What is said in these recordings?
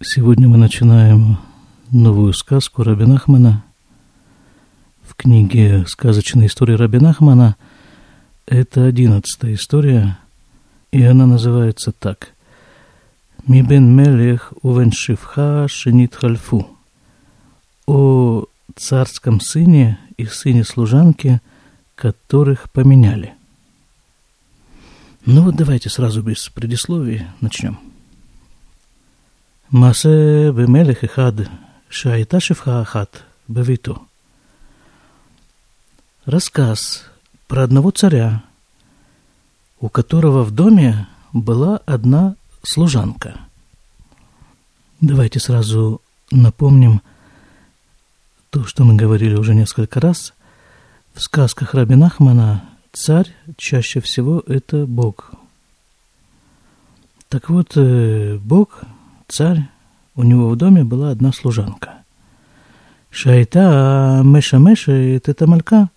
Сегодня мы начинаем новую сказку Рабинахмана. В книге «Сказочная история Рабинахмана» это одиннадцатая история, и она называется так. «Мибен мелех увен шифха шинит хальфу» о царском сыне и сыне служанки, которых поменяли. Ну вот давайте сразу без предисловий начнем. מעשה במלך אחד שהייתה שפחה אחת בביתו. Рассказ про одного царя, у которого в доме была одна служанка. Давайте сразу напомним то, что мы говорили уже несколько раз. В сказках Раби Нахмана царь чаще всего это Бог. Так вот, э, Бог – царь, у него в доме была одна служанка. Шайта Меша Меша, это малька,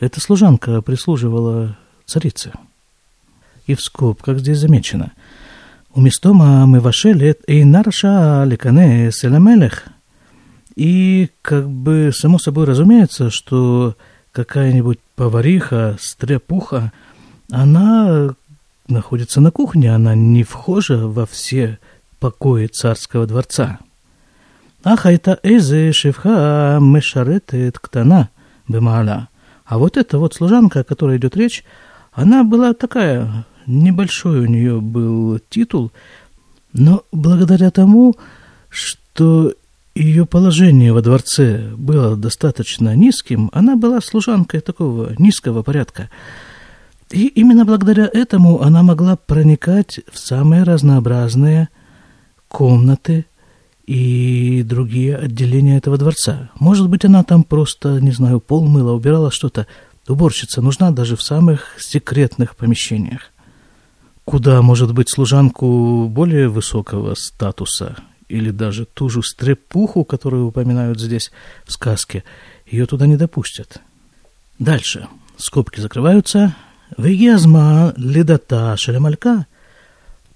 эта служанка прислуживала царице. И в скобках здесь замечено. У Мистома мы вошели и нарша лекане селамелех. И как бы само собой разумеется, что какая-нибудь повариха, стряпуха, она находится на кухне, она не вхожа во все покои царского дворца. Ах, это эзе шевха мешаретет ктана бемаала. А вот эта вот служанка, о которой идет речь, она была такая, небольшой у нее был титул, но благодаря тому, что ее положение во дворце было достаточно низким, она была служанкой такого низкого порядка. И именно благодаря этому она могла проникать в самые разнообразные комнаты и другие отделения этого дворца. Может быть, она там просто, не знаю, пол мыла, убирала что-то. Уборщица нужна даже в самых секретных помещениях. Куда, может быть, служанку более высокого статуса или даже ту же стрепуху, которую упоминают здесь в сказке, ее туда не допустят. Дальше. Скобки закрываются. Вегиазма ледата шелемалька –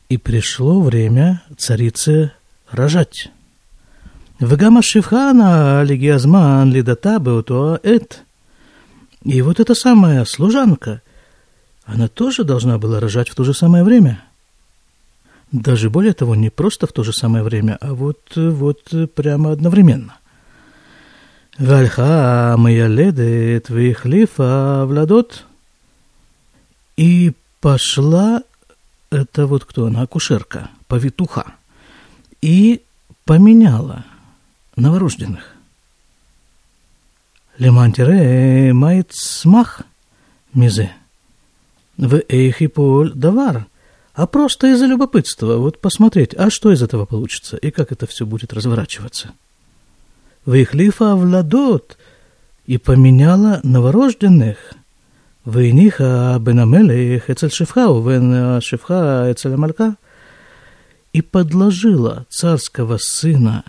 и пришло время царице рожать. Вегама Шивхана Лигиазман Лидата Беутуа Эт. И вот эта самая служанка, она тоже должна была рожать в то же самое время. Даже более того, не просто в то же самое время, а вот, вот прямо одновременно. Вальха Маяледет Вихлифа Владот. И пошла это вот кто она, акушерка, повитуха, и поменяла новорожденных. Лемантире мает смах мизе. В эйхиполь давар. А просто из-за любопытства, вот посмотреть, а что из этого получится, и как это все будет разворачиваться. Вейхлифа владот и поменяла новорожденных – והניחה בין המלך אצל шефха, ובין השפחה אצל המלכה, и подложила царского сына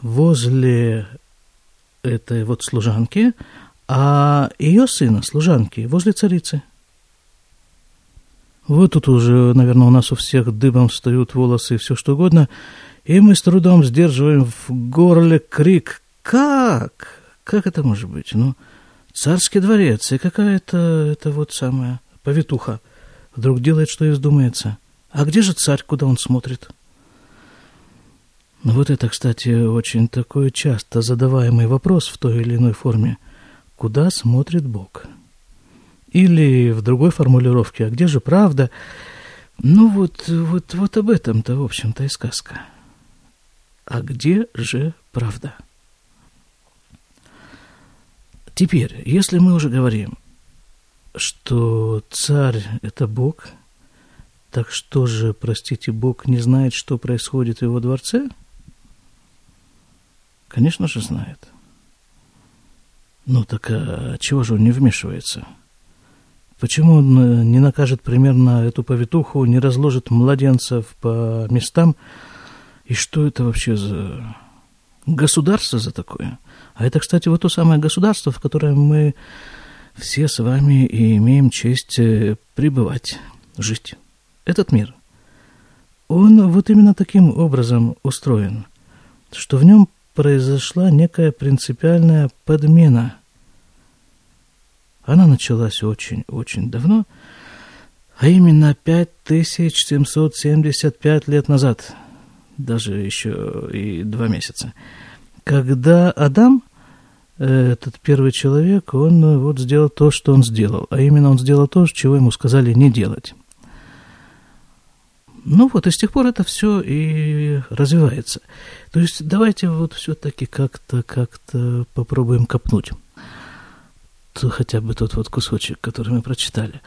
возле этой вот служанки, а ее сына, служанки, возле царицы. Вот тут уже, наверное, у нас у всех дыбом встают волосы и все что угодно, и мы с трудом сдерживаем в горле крик «Как? Как это может быть?» Ну, царский дворец, и какая-то это вот самая повитуха вдруг делает, что ей вздумается. А где же царь, куда он смотрит? Ну вот это, кстати, очень такой часто задаваемый вопрос в той или иной форме. Куда смотрит Бог? Или в другой формулировке, а где же правда? Ну вот, вот, вот об этом-то, в общем-то, и сказка. А где же правда? Теперь, если мы уже говорим, что царь – это Бог, так что же, простите, Бог не знает, что происходит в его дворце? Конечно же знает. Ну так а чего же он не вмешивается? Почему он э, не накажет примерно эту повитуху, не разложит младенцев по местам? И что это вообще за государство за такое? А это, кстати, вот то самое государство, в котором мы все с вами и имеем честь э, пребывать, жить. Этот мир. он вот именно таким образом устроен, что в нем произошла некая принципиальная подмена. Она началась очень-очень давно, а именно 5775 лет назад, даже еще и два месяца, когда Адам, этот первый человек, он вот сделал то, что он сделал, а именно он сделал то, чего ему сказали не делать. Ну вот, и с тех пор это все и развивается. То есть давайте вот все-таки как-то, как-то попробуем копнуть. То хотя бы тот вот кусочек, который мы прочитали.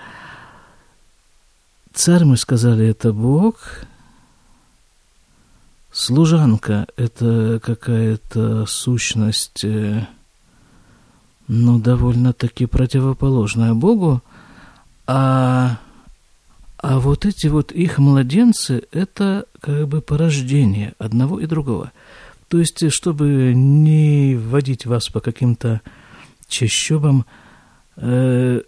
Царь, мы сказали, это Бог. Служанка – это какая-то сущность, э, ну, довольно-таки противоположная Богу. А а вот эти вот их младенцы – это как бы порождение одного и другого. То есть, чтобы не вводить вас по каким-то чащобам, э,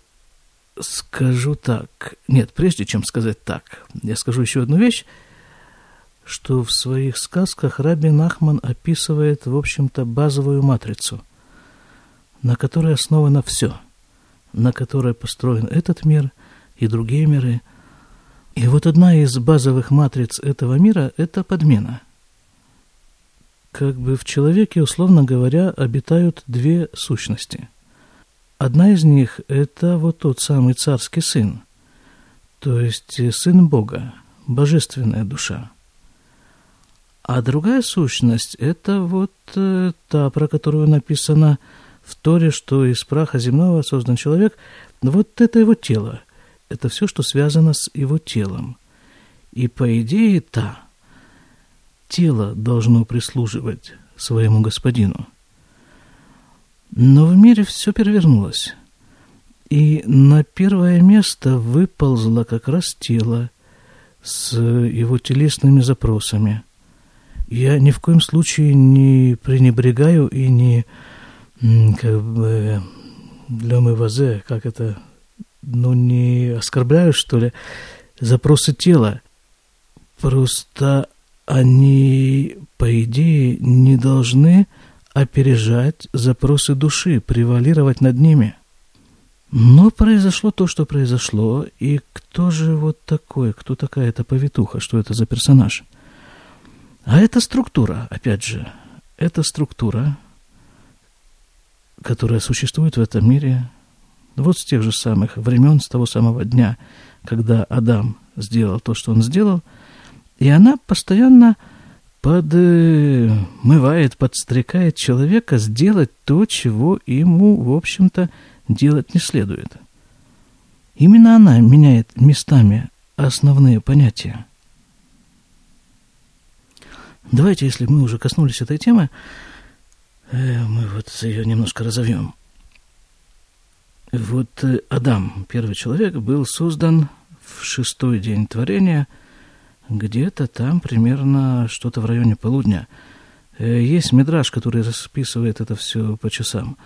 скажу так. Нет, прежде чем сказать так, я скажу еще одну вещь, что в своих сказках Раби Нахман описывает, в общем-то, базовую матрицу, на которой основано все, на которой построен этот мир и другие миры – и вот одна из базовых матриц этого мира – это подмена. Как бы в человеке, условно говоря, обитают две сущности. Одна из них – это вот тот самый царский сын, то есть сын Бога, божественная душа. А другая сущность – это вот э, та, про которую написано в Торе, что из праха земного создан человек, вот это его тело – это все, что связано с его телом. И по идее та, тело должно прислуживать своему господину. Но в мире все перевернулось. И на первое место выползло как раз тело с его телесными запросами. Я ни в коем случае не пренебрегаю и не как бы для мывазе, как это ну, не оскорбляю, что ли, запросы тела. Просто они, по идее, не должны опережать запросы души, превалировать над ними. Но произошло то, что произошло, и кто же вот такой, кто такая эта повитуха, что это за персонаж? А это структура, опять же, это структура, которая существует в этом мире, вот с тех же самых времен, с того самого дня, когда Адам сделал то, что он сделал, и она постоянно подмывает, подстрекает человека сделать то, чего ему, в общем-то, делать не следует. Именно она меняет местами основные понятия. Давайте, если мы уже коснулись этой темы, э, мы вот ее немножко разовьем. Вот э, Адам, первый человек, был создан в шестой день творения, где-то там примерно что-то в районе полудня. Э, есть мидраж, который расписывает это все по часам.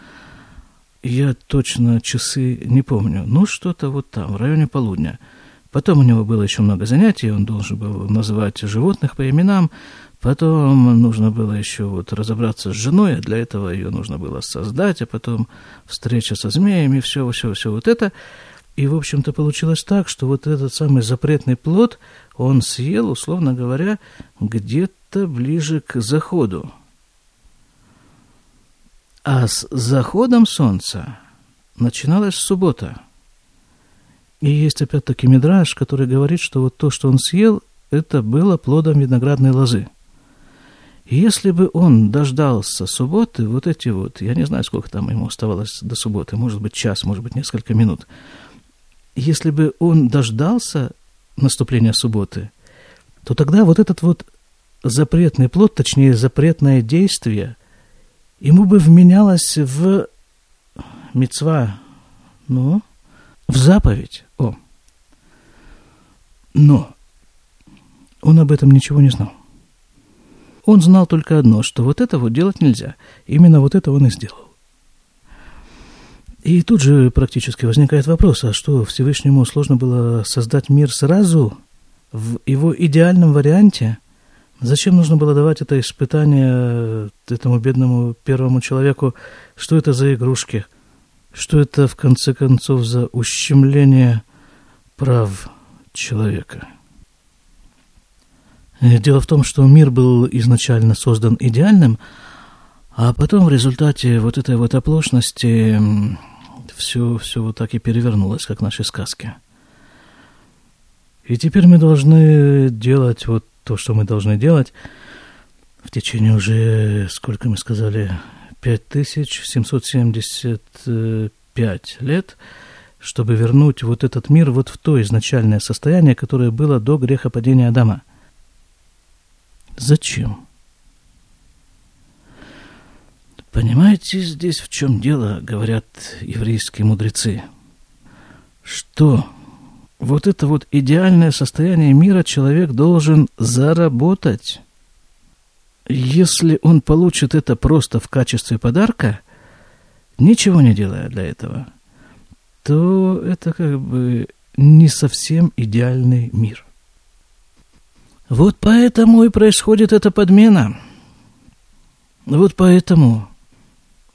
Я точно часы не помню, но что-то вот там, в районе полудня. Потом у него было еще много занятий, он должен был называть животных по именам, Потом нужно было еще вот разобраться с женой, а для этого ее нужно было создать, а потом встреча со змеями, все, все, все вот это. И, в общем-то, получилось так, что вот этот самый запретный плод он съел, условно говоря, где-то ближе к заходу. А с заходом солнца начиналась суббота. И есть опять-таки мидраж, который говорит, что вот то, что он съел, это было плодом виноградной лозы. Если бы он дождался субботы, вот эти вот, я не знаю, сколько там ему оставалось до субботы, может быть, час, может быть, несколько минут. Если бы он дождался наступления субботы, то тогда вот этот вот запретный плод, точнее, запретное действие, ему бы вменялось в мецва, ну, в заповедь. О. Но он об этом ничего не знал. Он знал только одно, что вот это вот делать нельзя. Именно вот это он и сделал. И тут же практически возникает вопрос, а что Всевышнему сложно было создать мир сразу, в его идеальном варианте, зачем нужно было давать это испытание этому бедному первому человеку, что это за игрушки, что это, в конце концов, за ущемление прав человека. Дело в том, что мир был изначально создан идеальным, а потом в результате вот этой вот оплошности все, все вот так и перевернулось, как наши сказки. И теперь мы должны делать вот то, что мы должны делать в течение уже, сколько мы сказали, 5775 лет, чтобы вернуть вот этот мир вот в то изначальное состояние, которое было до грехопадения Адама. Зачем? Понимаете, здесь в чем дело, говорят еврейские мудрецы, что вот это вот идеальное состояние мира человек должен заработать. Если он получит это просто в качестве подарка, ничего не делая для этого, то это как бы не совсем идеальный мир. Вот поэтому и происходит эта подмена. Вот поэтому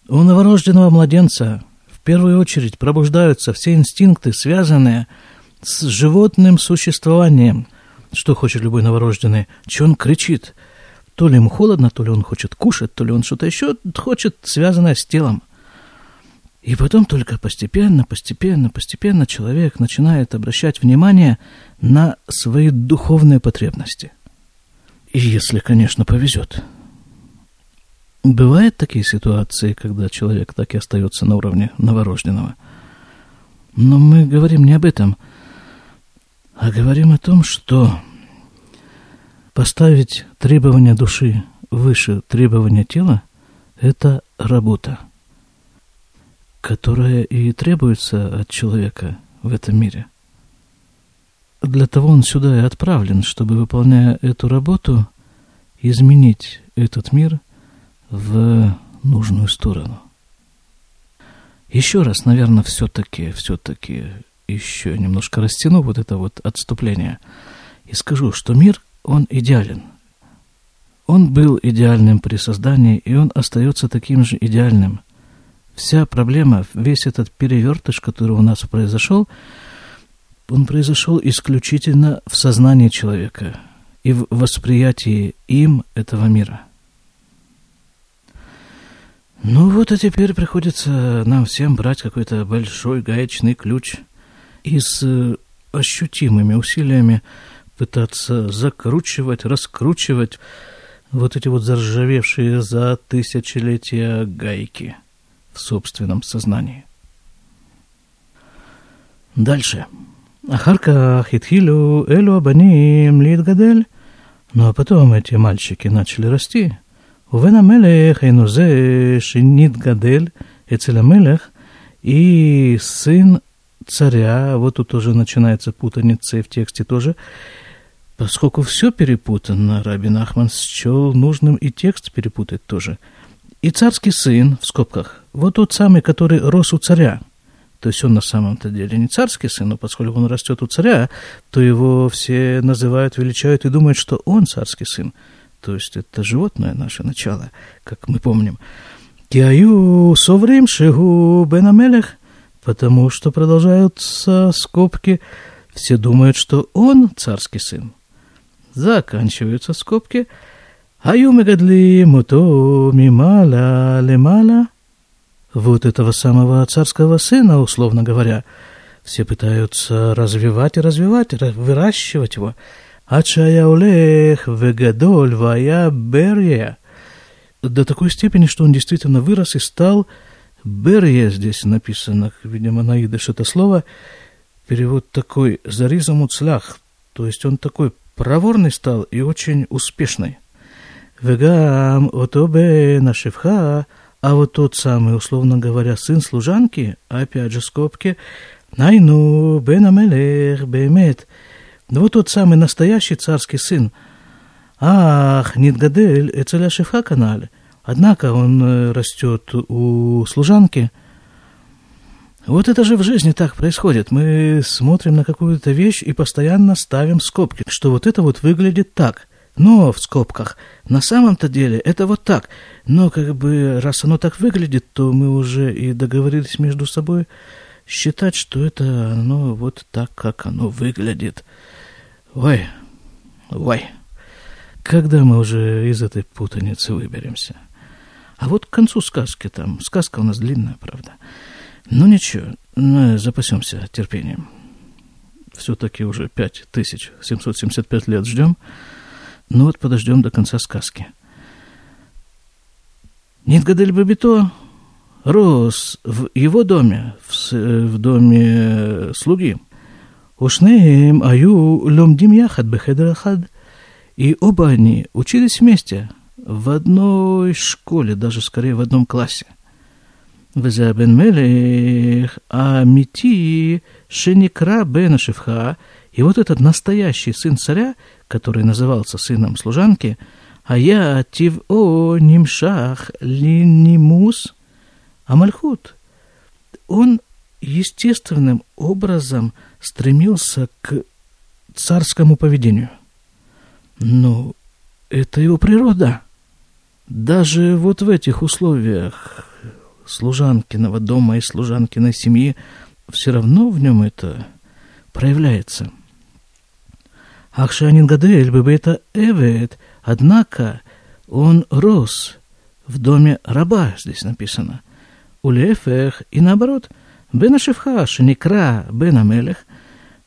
у новорожденного младенца в первую очередь пробуждаются все инстинкты, связанные с животным существованием. Что хочет любой новорожденный? Че он кричит? То ли ему холодно, то ли он хочет кушать, то ли он что-то еще хочет, связанное с телом. И потом только постепенно, постепенно, постепенно человек начинает обращать внимание на свои духовные потребности. И если, конечно, повезет – Бывают такие ситуации, когда человек так и остается на уровне новорожденного. Но мы говорим не об этом, а говорим о том, что поставить требования души выше требования тела – это работа, которая и требуется от человека в этом мире. Для того он сюда и отправлен, чтобы, выполняя эту работу, изменить этот мир – в нужную сторону. Еще раз, наверное, все-таки, все-таки еще немножко растяну вот это вот отступление и скажу, что мир, он идеален. Он был идеальным при создании, и он остается таким же идеальным. Вся проблема, весь этот перевертыш, который у нас произошел, он произошел исключительно в сознании человека и в восприятии им этого мира – ну вот, а теперь приходится нам всем брать какой-то большой гаечный ключ и с э, ощутимыми усилиями пытаться закручивать, раскручивать вот эти вот заржавевшие за тысячелетия гайки собственном сознании. Дальше. Ахарка כך התחילו Абаним הבנים להתגדל, но потом эти мальчики начали расти. ובן המלך אינו זה שנתגדל אצל и сын царя, вот тут уже начинается путаница и в тексте тоже, поскольку все перепутано, Рабин Ахман счел нужным и текст перепутать тоже – и царский сын, в скобках, вот тот самый, который рос у царя, то есть он на самом-то деле не царский сын, но поскольку он растет у царя, то его все называют, величают и думают, что он царский сын то есть это животное наше начало, как мы помним. Киаю соврим шигу бенамелех, потому что продолжаются скобки, все думают, что он царский сын. Заканчиваются скобки. היו мегадли אותו мимала лемала. Вот этого самого царского сына, условно говоря, все пытаются развивать и развивать, выращивать его. Ачаяулех вегадоль вая берия. До такой степени, что он действительно вырос и стал берия здесь написано, видимо, на идыш это слово. Перевод такой «заризам уцлях», то есть он такой проворный стал и очень успешный. Вегам отобе нашивха, а вот тот самый, условно говоря, сын служанки, опять же скобки, найну бен амелех бемет – ну вот тот самый настоящий царский сын. Ах, Нидгадель, Эцеля Шефа канале. Однако он э, растет у служанки. Вот это же в жизни так происходит. Мы смотрим на какую-то вещь и постоянно ставим скобки, что вот это вот выглядит так. Но в скобках. На самом-то деле это вот так. Но как бы раз оно так выглядит, то мы уже и договорились между собой считать, что это оно вот так, как оно выглядит. Ой, ой. Когда мы уже из этой путаницы выберемся? А вот к концу сказки там, сказка у нас длинная, правда. Ну ничего, ну, запасемся терпением. Все-таки уже 5775 лет ждем. Ну вот подождем до конца сказки. Нитгадель Бабито рос в его доме, в, э, в доме э, слуги. Ушнеем аю ломдим яхад бехедрахад. И оба они учились вместе в одной школе, даже скорее в одном классе. Везабен мелех амити шеникра бен шифха – и вот этот настоящий сын царя, который назывался сыном служанки, а я тиво нимшах линимус амальхут, он естественным образом стремился к царскому поведению. Но это его природа. Даже вот в этих условиях служанкиного дома и служанкиной семьи, все равно в нем это проявляется. Ахшанин Гадель это Эвет, однако он рос в доме раба, здесь написано. Улефех, и наоборот, Бена Шевха, Шеникра, Бена Мелех,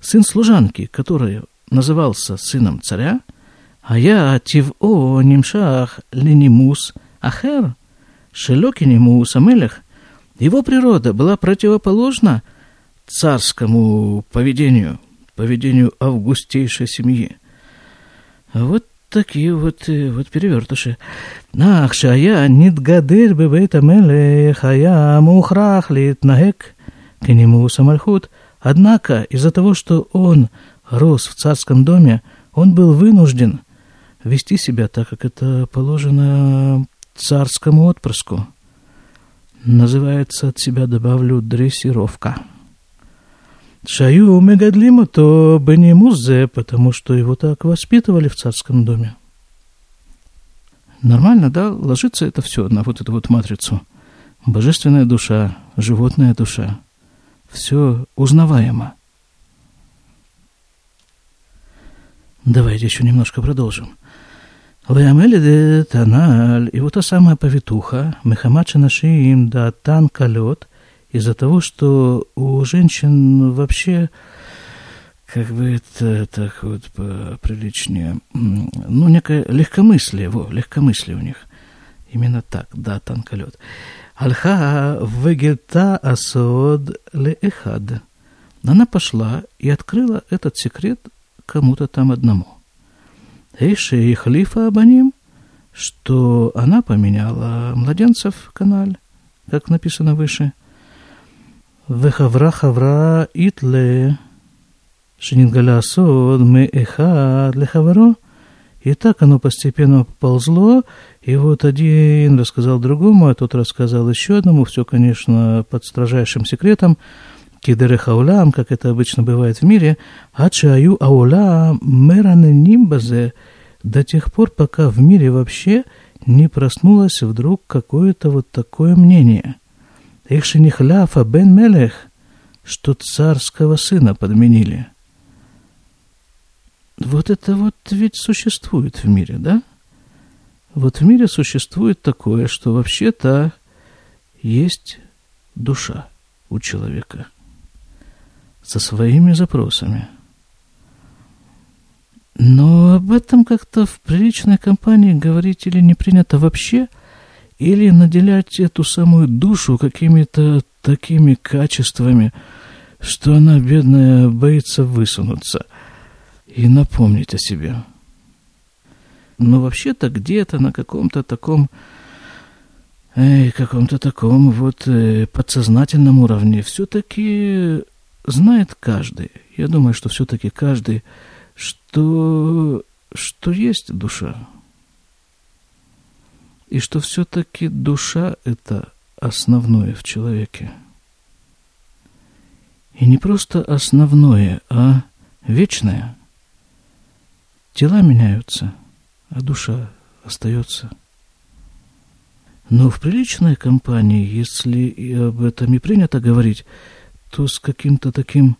сын служанки, который назывался сыном царя, а я Тиво Нимшах Ленимус Ахер, Шелокинему Самелех, его природа была противоположна царскому поведению, поведению августейшей семьи. Вот такие вот, э, вот перевертыши. Нах, шая нитгадель бебейт амелех, ая мухрах литнагек к нему самальхут. Однако, из-за того, что он рос в царском доме, он был вынужден вести себя так, как это положено царскому отпрыску. Называется от себя, добавлю, дрессировка. Шаю мегадлима то бенемузе, потому что его так воспитывали в царском доме. Нормально, да, ложится это все на вот эту вот матрицу. Божественная душа, животная душа. Все узнаваемо. Давайте еще немножко продолжим. Ваямеледе таналь, и вот та самая повитуха, Мехамача Нашиим да тан калет, из-за того, что у женщин вообще, как бы это так вот приличнее, ну, некое легкомыслие, во, легкомыслие у них. Именно так, да, танколет. Альха вегета асод леэхад. Она пошла и открыла этот секрет кому-то там одному – Эйши и Халифа Абаним, что она поменяла младенцев в канале, как написано выше. Вехавра хавра итле. Сод мы эхад лехаваро. И так оно постепенно ползло, и вот один рассказал другому, а тот рассказал еще одному, все, конечно, под строжайшим секретом – кидереха улам, как это обычно бывает в мире, ачаю аула мераненим базе, до тех пор, пока в мире вообще не проснулось вдруг какое-то вот такое мнение. Ихшинихляфа бен Мелех, что царского сына подменили. Вот это вот ведь существует в мире, да? Вот в мире существует такое, что вообще-то есть душа у человека – со своими запросами. Но об этом как-то в приличной компании говорить или не принято вообще, или наделять эту самую душу какими-то такими качествами, что она, бедная, боится высунуться и напомнить о себе. Но вообще-то где-то на каком-то таком эй, каком-то таком вот э, подсознательном уровне все-таки знает каждый, я думаю, что все-таки каждый, что, что есть душа. И что все-таки душа – это основное в человеке. И не просто основное, а вечное. Тела меняются, а душа остается. Но в приличной компании, если об этом и принято говорить, то с каким-то таким,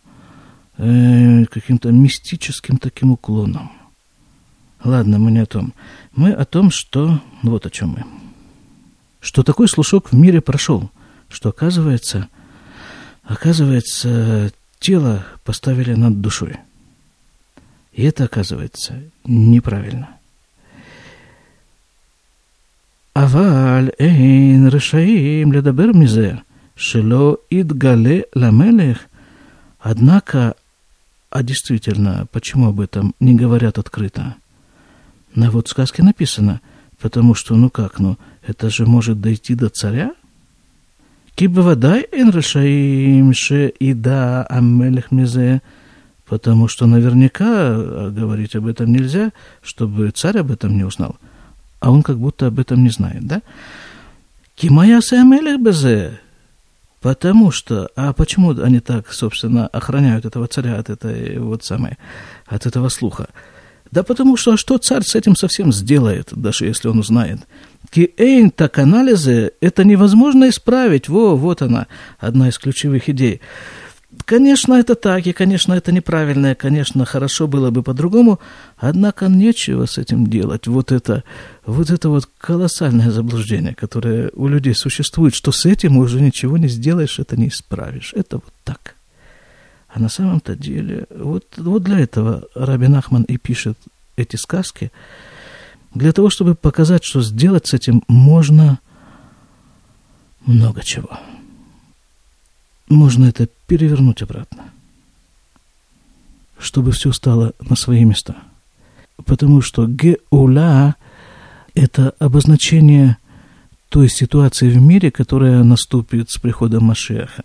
э, каким-то мистическим таким уклоном. Ладно, мы не о том. Мы о том, что... Ну, вот о чем мы. Что такой слушок в мире прошел, что, оказывается, оказывается, тело поставили над душой. И это, оказывается, неправильно. Аваль эйн решаим ледабер мизе, шело идгале ламелех. Однако, а действительно, почему об этом не говорят открыто? На вот сказке написано, потому что, ну как, ну, это же может дойти до царя? Кибавадай эн решаим ше и да амелех мизе, потому что наверняка говорить об этом нельзя, чтобы царь об этом не узнал – а он как будто об этом не знает, да? Кимая сэмэлэх безе, Потому что, а почему они так, собственно, охраняют этого царя от этой вот самой, от этого слуха? Да потому что, а что царь с этим совсем сделает, даже если он узнает? Киэйн так анализы, это невозможно исправить. Во, вот она, одна из ключевых идей. Конечно, это так, и, конечно, это неправильно, и, конечно, хорошо было бы по-другому, однако нечего с этим делать. Вот это, вот это вот колоссальное заблуждение, которое у людей существует, что с этим уже ничего не сделаешь, это не исправишь. Это вот так. А на самом-то деле, вот, вот для этого Рабин Ахман и пишет эти сказки, для того, чтобы показать, что сделать с этим можно много чего можно это перевернуть обратно, чтобы все стало на свои места. Потому что геула – это обозначение той ситуации в мире, которая наступит с приходом Машеха.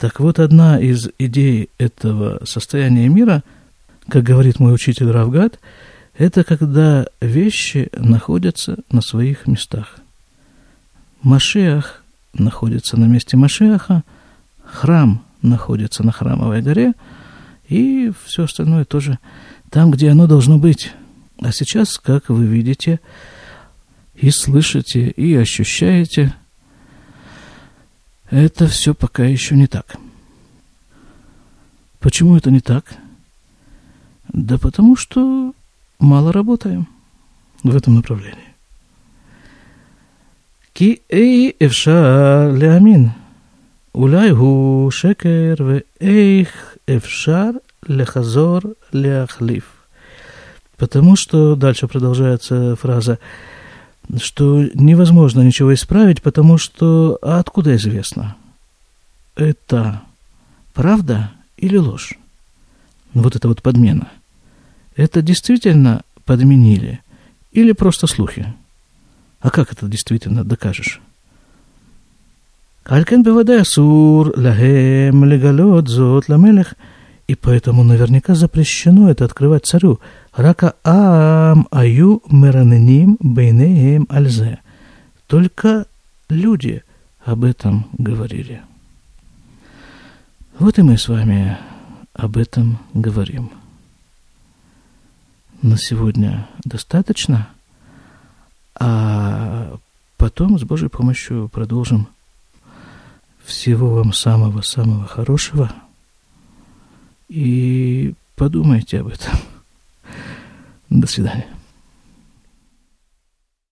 Так вот, одна из идей этого состояния мира, как говорит мой учитель Равгад, это когда вещи находятся на своих местах. Машех находится на месте Машеха – храм находится на храмовой горе, и все остальное тоже там, где оно должно быть. А сейчас, как вы видите, и слышите, и ощущаете, это все пока еще не так. Почему это не так? Да потому что мало работаем в этом направлении. Ки эй эфшар леамин. Уляй шекер ве эйх эфшар лехазор леахлиф. Потому что дальше продолжается фраза что невозможно ничего исправить, потому что... А откуда известно? Это правда или ложь? Вот это вот подмена. Это действительно подменили или просто слухи? А как это действительно докажешь? Алькен бевадай асур лагем легалот зот ламелех. И поэтому наверняка запрещено это открывать царю – Рака ам аю мераненим бейнеем альзе. Только люди об этом говорили. Вот и мы с вами об этом говорим. На сегодня достаточно, а потом с Божьей помощью продолжим всего вам самого-самого хорошего. И подумайте об этом. До свидания.